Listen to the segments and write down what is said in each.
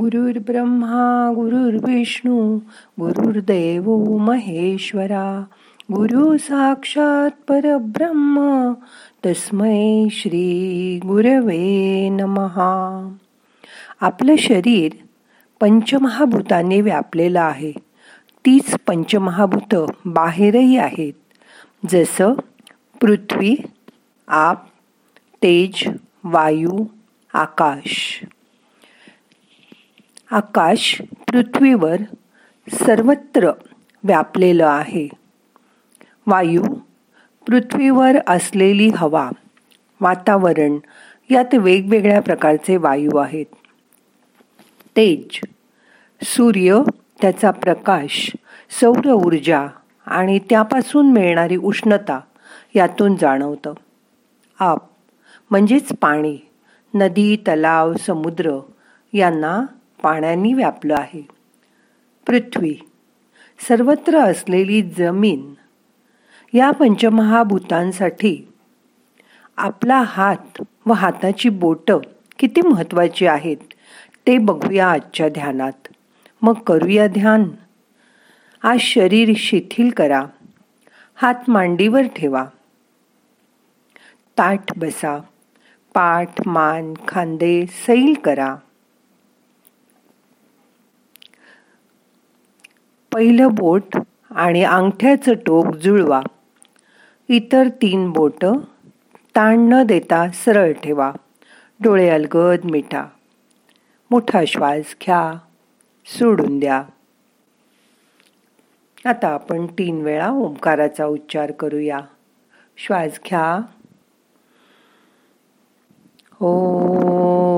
गुरुर्ब्रह्मा गुरुर्विष्णू गुरुर्देव महेश्वरा. गुरु साक्षात परब्रह्म तस्मै श्री गुरवे नमहा. आपलं शरीर पंचमहाभूताने व्यापलेलं आहे. तीच पंचमहाभूत बाहेरही आहेत. जसं पृथ्वी आप तेज वायू आकाश. आकाश पृथ्वीवर सर्वत्र व्यापलेलं आहे. वायू पृथ्वीवर असलेली हवा वातावरण यात वेगवेगळ्या प्रकारचे वायू आहेत. तेज सूर्य त्याचा प्रकाश सौर ऊर्जा आणि त्यापासून मिळणारी उष्णता यातून जाणवतं. आप म्हणजेच पाणी नदी तलाव समुद्र यांना पाण्याने व्यापलं आहे. पृथ्वी सर्वत्र असलेली जमीन या पंचमहाभूतांसाठी आपला हात व हाताची बोटं किती महत्त्वाची आहेत ते बघूया आजच्या ध्यानात. मग करूया ध्यान. आज शरीर शिथिल करा. हात मांडीवर ठेवा. ताठ बसा. पाठ मान खांदे सैल करा. पहिलं बोट आणि अंगठ्याचं टोक जुळवा. इतर तीन बोट ताण न देता सरळ ठेवा. डोळे अलगद मिठा. मोठा श्वास घ्या. सोडून द्या. आता आपण तीन वेळा ओंकाराचा उच्चार करूया. श्वास घ्या. ओ.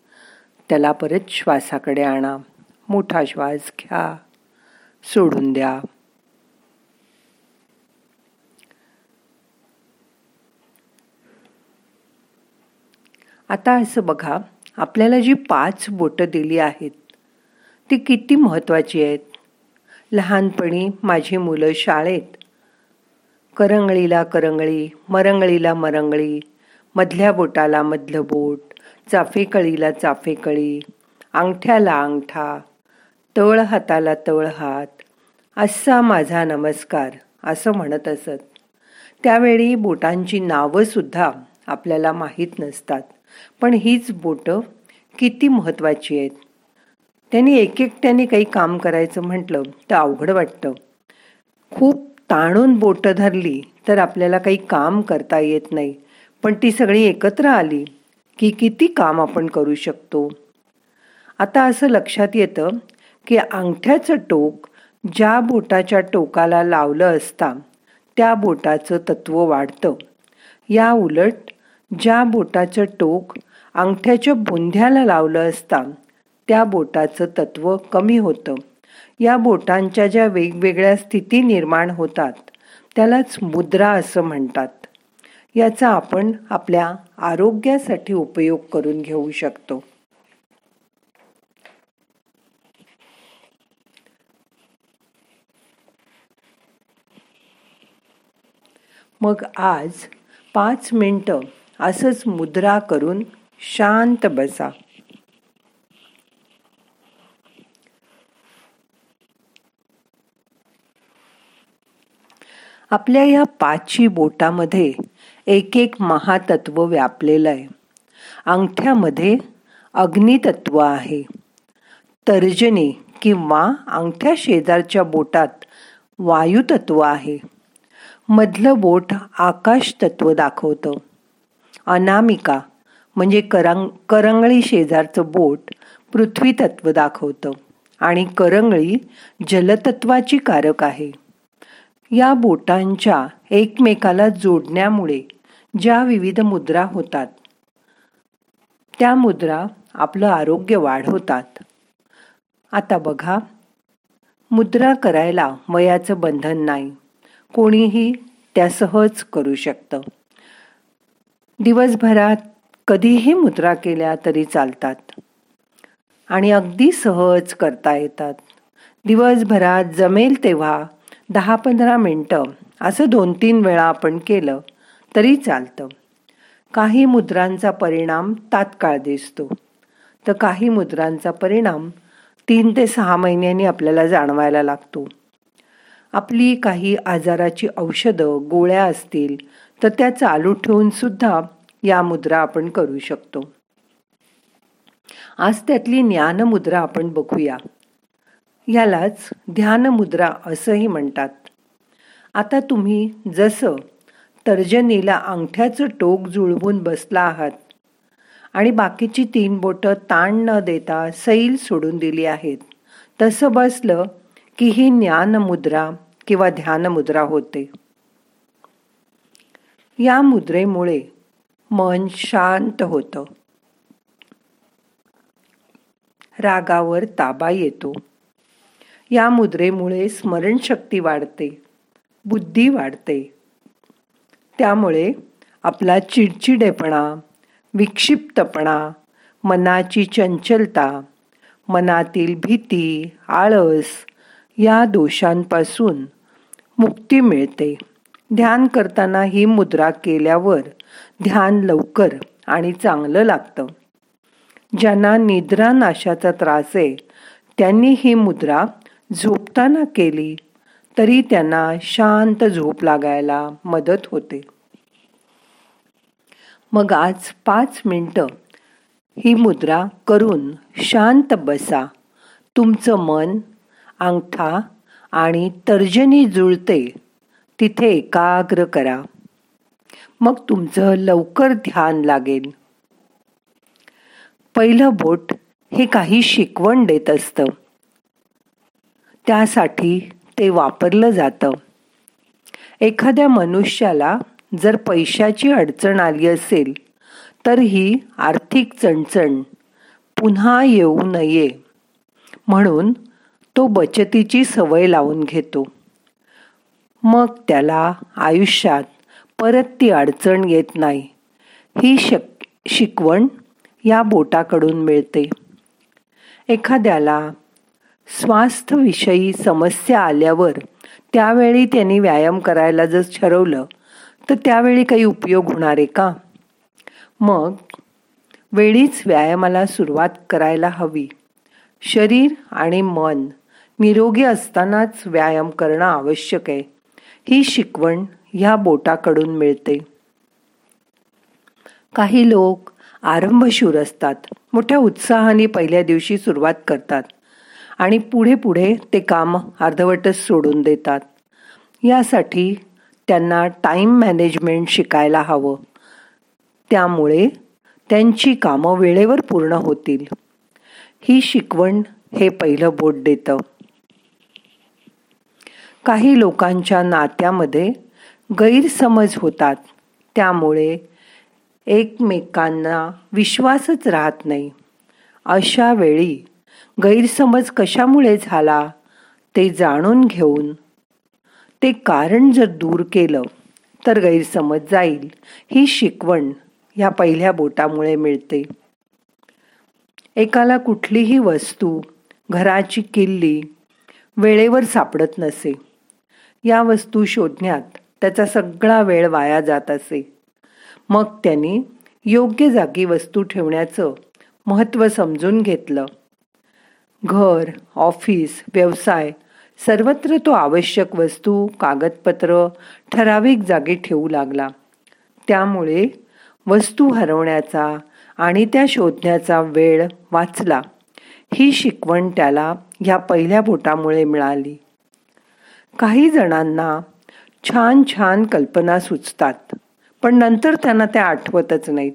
त्याला परत श्वासाकडे आणा. मोठा श्वास घ्या. सोडून द्या. आता असं बघा आपल्याला जी पाच बोटं दिली आहेत ती किती महत्त्वाची आहेत? लहानपणी माझी मुलं शाळेत करंगळीला करंगळी मरंगळीला मरंगळी मधल्या बोटाला मधलं बोट चाफेकळीला चाफेकळी अंगठ्याला अंगठा तळ हाताला तळ हात असा माझा नमस्कार असं म्हणत असत. त्यावेळी बोटांची नावंसुद्धा आपल्याला माहीत नसतात पण हीच बोटं किती महत्त्वाची आहेत. त्यांनी एक एकट्याने काही काम करायचं म्हटलं तर अवघड वाटतं. खूप ताणून बोटं धरली तर आपल्याला काही काम करता येत नाही पण ती सगळी एकत्र आली की किती काम आपण करू शकतो. आता असं लक्षात येतं की अंगठ्याचं टोक ज्या बोटाच्या टोकाला लावलं असता त्या बोटाचं तत्व वाढतं. या उलट ज्या बोटाचं टोक अंगठ्याच्या बुंध्याला लावलं असता त्या बोटाचं तत्व कमी होतं. या बोटांच्या ज्या वेगवेगळ्या स्थिती निर्माण होतात त्यालाच मुद्रा असं म्हणतात. याचा आपण आपल्या आरोग्यासाठी उपयोग करून घेऊ शकतो. मग आज पाच मिनटं असंच मुद्रा करून शांत बसा. आपल्या या पाचही बोटामध्ये एक एक महातत्व व्यापलेलं आहे. अंगठ्यामध्ये अग्नितत्व आहे. तर्जनी किंवा अंगठ्या शेजारच्या बोटात वायुतत्व आहे. मधलं बोट आकाश तत्व दाखवतं. अनामिका म्हणजे करंग करंगळी शेजारचं बोट पृथ्वी तत्व दाखवतं. आणि करंगळी जलतत्वाची कारक आहे. या बोटांच्या एकमेकाला जोडण्यामुळे ज्या विविध मुद्रा होतात त्या मुद्रा आपलं आरोग्य वाढवतात. आता बघा मुद्रा करायला वयाचं बंधन नाही. कोणीही त्या सहज करू शकतं. दिवसभरात कधीही मुद्रा केल्या तरी चालतात. आणि अगदी सहज करता येतात. दिवसभरात जमेल तेव्हा दहा पंधरा मिनटं असं दोन तीन वेळा आपण केलं तरी चालतं. काही मुद्रांचा परिणाम तात्काळ दिसतो. तर काही मुद्रांचा परिणाम तीन ते सहा महिन्यांनी आपल्याला जाणवायला लागतो. आपली काही आजाराची औषधं गोळ्या असतील तर त्या चालू ठेवून सुद्धा या मुद्रा आपण करू शकतो. आज त्यातली ज्ञानमुद्रा आपण बघूया. यालाच ध्यानमुद्रा असंही म्हणतात. आता तुम्ही जसं तर्जनीला अंगठ्याचं टोक जुळवून बसला आहात आणि बाकीची तीन बोटं ताण न देता सैल सोडून दिली आहेत तसं बसलं की ही ज्ञानमुद्रा किंवा ध्यानमुद्रा होते. या मुद्रेमुळे मन शांत होतं. रागावर ताबा येतो. या मुद्रेमुळे स्मरणशक्ती वाढते बुद्धी वाढते. त्यामुळे आपला चिडचिडेपणा विक्षिप्तपणा मनाची चंचलता मनातील भीती आळस या दोषांपासून मुक्ती मिळते. ध्यान करताना ही मुद्रा केल्यावर ध्यान लवकर आणि चांगलं लागतं. ज्यांना निद्रा नाशाचा त्रास आहे त्यांनी ही मुद्रा झोपताना केली तरी त्यांना शांत झोप लागायला मदत होते. मग आज पाच मिनटं ही मुद्रा करून शांत बसा. तुमचं मन अंगठा आणि तर्जनी जुळते. तिथे एकाग्र करा. मग तुमचं लवकर ध्यान लागेल. पहिलं बोट हे काही शिकवण देत असतं. त्यासाठी ते वापरलं जातं. एखाद्या मनुष्याला जर पैशाची अडचण आली असेल तर ही आर्थिक चणचण पुन्हा येऊ नये. म्हणून तो बचतीची सवय लावून घेतो. मग त्याला आयुष्यात परत ती अडचण येत नाही. ही शक शिकवण या बोटाकडून मिळते. एखाद्याला स्वास्थ्यविषयी समस्या आल्यावर त्यावेळी त्यांनी व्यायाम करायला जर ठरवलं तर त्यावेळी काही उपयोग होणार आहे का? मग वेळीच व्यायामाला सुरुवात करायला हवी. शरीर आणि मन निरोगी असतानाच व्यायाम करणं आवश्यक आहे. ही शिकवण ह्या बोटाकडून मिळते. काही लोक आरंभशूर असतात मोठ्या उत्साहाने पहिल्या दिवशी सुरुवात करतात. आणि पुढे पुढे ते काम अर्धवटच सोडून देतात. यासाठी त्यांना टाईम मॅनेजमेंट शिकायला हवं. त्यामुळे त्यांची कामं वेळेवर पूर्ण होतील. ही शिकवण हे पहिलं बोट देतं. काही लोकांच्या नात्यामध्ये गैरसमज होतात. त्यामुळे एकमेकांना विश्वासच राहत नाही. अशा वेळी गैरसमज कशामुळे झाला ते जाणून घेऊन. ते कारण जर दूर केलं तर गैरसमज जाईल ही शिकवण ह्या पहिल्या बोटामुळे मिळते. एकाला कुठलीही वस्तू घराची किल्ली वेळेवर सापडत नसे. या वस्तू शोधण्यात त्याचा सगळा वेळ वाया जात असे. मग त्यांनी योग्य जागी वस्तू ठेवण्याचं महत्त्व समजून घेतलं. घर ऑफिस व्यवसाय सर्वत्र तो आवश्यक वस्तू कागदपत्र ठराविक जागी ठेवू लागला. त्यामुळे वस्तू हरवण्याचा आणि त्या शोधण्याचा वेळ वाचला. ही शिकवण त्याला ह्या पहिल्या बोटामुळे मिळाली. काही जणांना छान छान कल्पना सुचतात पण नंतर त्यांना त्या आठवतच नाहीत.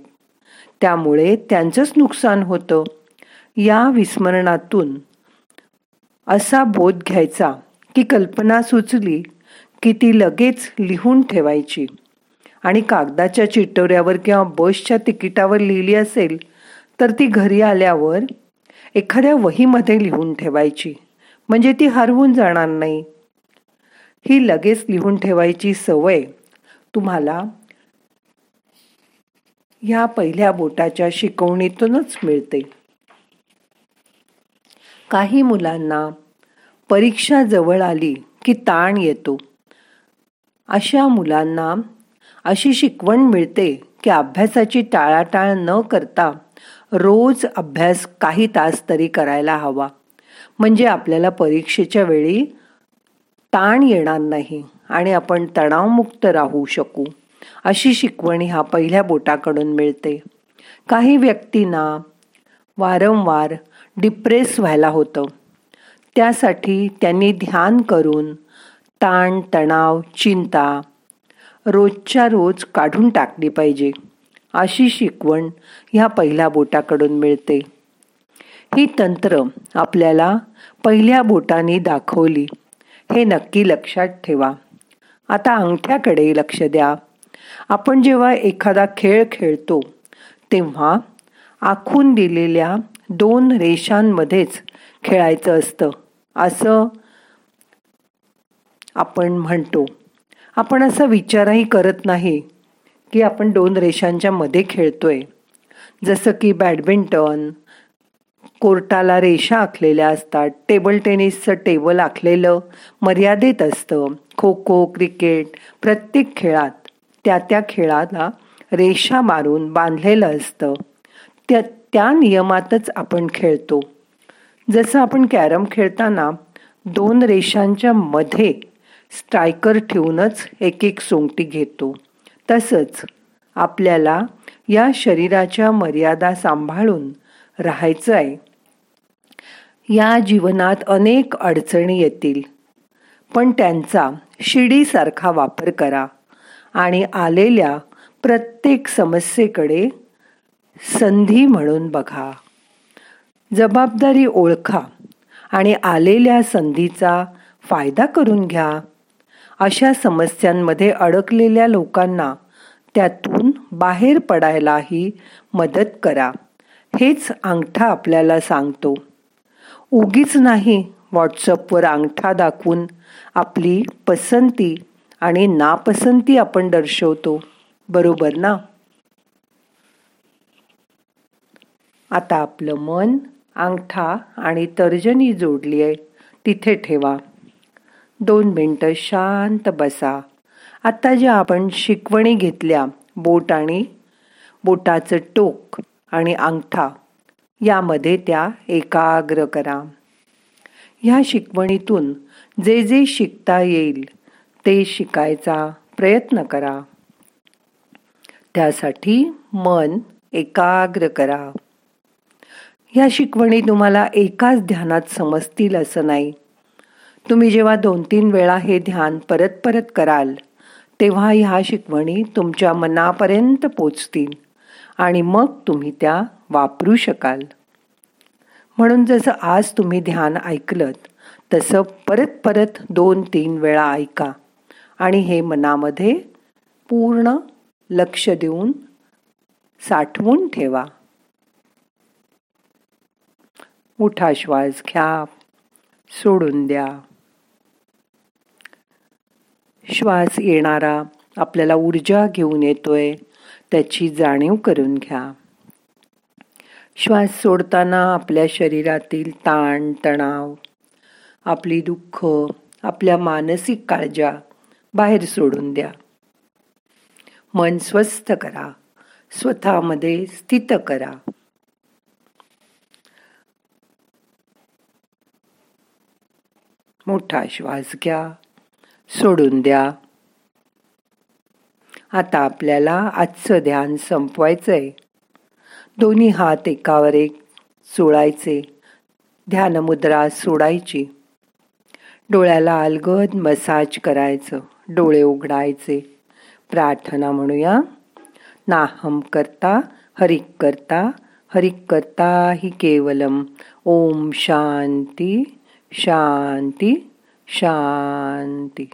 त्यामुळे त्यांचंच नुकसान होतं. या विस्मरणातून असा बोध घ्यायचा की कल्पना सुचली की ती लगेच लिहून ठेवायची. आणि कागदाच्या चिटोऱ्यावर किंवा बसच्या तिकिटावर लिहिली असेल तर ती घरी आल्यावर एखाद्या वहीमध्ये लिहून ठेवायची. म्हणजे ती हरवून जाणार नाही. ही लगेच लिहून ठेवायची सवय तुम्हाला ह्या पहिल्या बोटाच्या शिकवणीतूनच मिळते. काही मुलांना परीक्षा जवळ आली की ताण येतो. अशा मुलांना अशी शिकवण मिळते की अभ्यासाची टाळाटाळ न करता रोज अभ्यास काही तास तरी करायला हवा. म्हणजे आपल्याला परीक्षेच्या वेळी ताण येणार नाही आणि आपण तणावमुक्त राहू शकू अशी शिकवण ह्या पहिल्या बोटाकडून मिळते. काही व्यक्तींना वारंवार डिप्रेस व्हायला होतं. त्यासाठी त्यांनी ध्यान करून ताण तणाव चिंता रोजच्या रोज काढून टाकली पाहिजे. अशी शिकवण ह्या पहिल्या बोटाकडून मिळते. ही तंत्र आपल्याला पहिल्या बोटाने दाखवली. हे नक्की लक्षात ठेवा. आता अंगठ्याकडे लक्ष द्या. आपण जेव्हा एखादा खेळ खेळतो तेव्हा आखून दिलेल्या दोन रेषांमध्येच खेळायचं असतं. असं आपण म्हणतो. आपण असा विचारही करत नाही की आपण दोन रेषांच्या मध्ये खेळतोय. जसं की बॅडमिंटन कोर्टाला रेषा आखलेल्या असतात टेबल टेनिसचं टेबल आखलेलं मर्यादित असतं. खो खो क्रिकेट प्रत्येक खेळात त्या त्या खेळाला रेषा मारून बांधलेलं असतं. त्या त्या नियमातच आपण खेळतो. जसं आपण कॅरम खेळताना दोन रेषांच्या मध्ये स्ट्रायकर ठेवूनच एक एक सोंगटी घेतो. तसंच आपल्याला या शरीराच्या मर्यादा सांभाळून राहायचं आहे. या जीवनात अनेक अडचणी येतील. पण त्यांचा शिडीसारखा वापर करा आणि आलेल्या प्रत्येक समस्येकडे संधी म्हणून बघा. जबाबदारी ओळखा आणि आलेल्या संधीचा फायदा करून घ्या. अशा समस्यांमध्ये अडकलेल्या लोकांना त्यातून बाहेर पडायलाही मदत करा. हेच अंगठा आपल्याला सांगतो. उगीच नाही व्हॉट्सअपवर अंगठा दाखवून आपली पसंती आणि नापसंती आपण दर्शवतो. बरोबर ना? आता आपलं मन अंगठा आणि तर्जनी जोडली आहे. तिथे ठेवा. दोन मिनटं शांत बसा. आत्ता ज्या आपण शिकवणी घेतल्या बोट आणि बोटाचं टोक आणि अंगठा यामध्ये त्या एकाग्र करा. ह्या शिकवणीतून जे जे शिकता येईल ते शिकायचा प्रयत्न करा. त्यासाठी मन एकाग्र करा. ह्या शिकवणी तुम्हाला एकाच ध्यानात समजतील असं नाही. तुम्ही जेव्हा दोन तीन वेळा हे ध्यान परत परत कराल तेव्हा ह्या शिकवणी तुमच्या मनापर्यंत पोचतील आणि मग तुम्ही त्या वापरू शकाल. म्हणून जसं आज तुम्ही ध्यान ऐकलं तसं परत परत दोन तीन वेळा ऐका आणि हे मनामध्ये पूर्ण लक्ष देऊन साठवून ठेवा. मोठा श्वास घ्या सोडून द्या. श्वास येणारा आपल्याला ऊर्जा घेऊन येतोय त्याची जाणीव करून घ्या. श्वास सोडताना आपल्या शरीरातील ताण तणाव आपली दुःख आपल्या मानसिक काळजा बाहेर सोडून द्या. मन स्वस्थ करा स्वतःमध्ये स्थित करा. मोठा श्वास घ्या सोडून द्या. आता आपल्याला आजचं ध्यान संपवायचंय. दोन्ही हात एकावर एक सोडायचे ध्यानमुद्रा सोडायची. डोळ्याला अलगद मसाज करायचं डोळे उघडायचे. प्रार्थना म्हणूया. नाहम करता हरिक करता हरिक करता ही केवलम. ओम शांती. शांती शांती.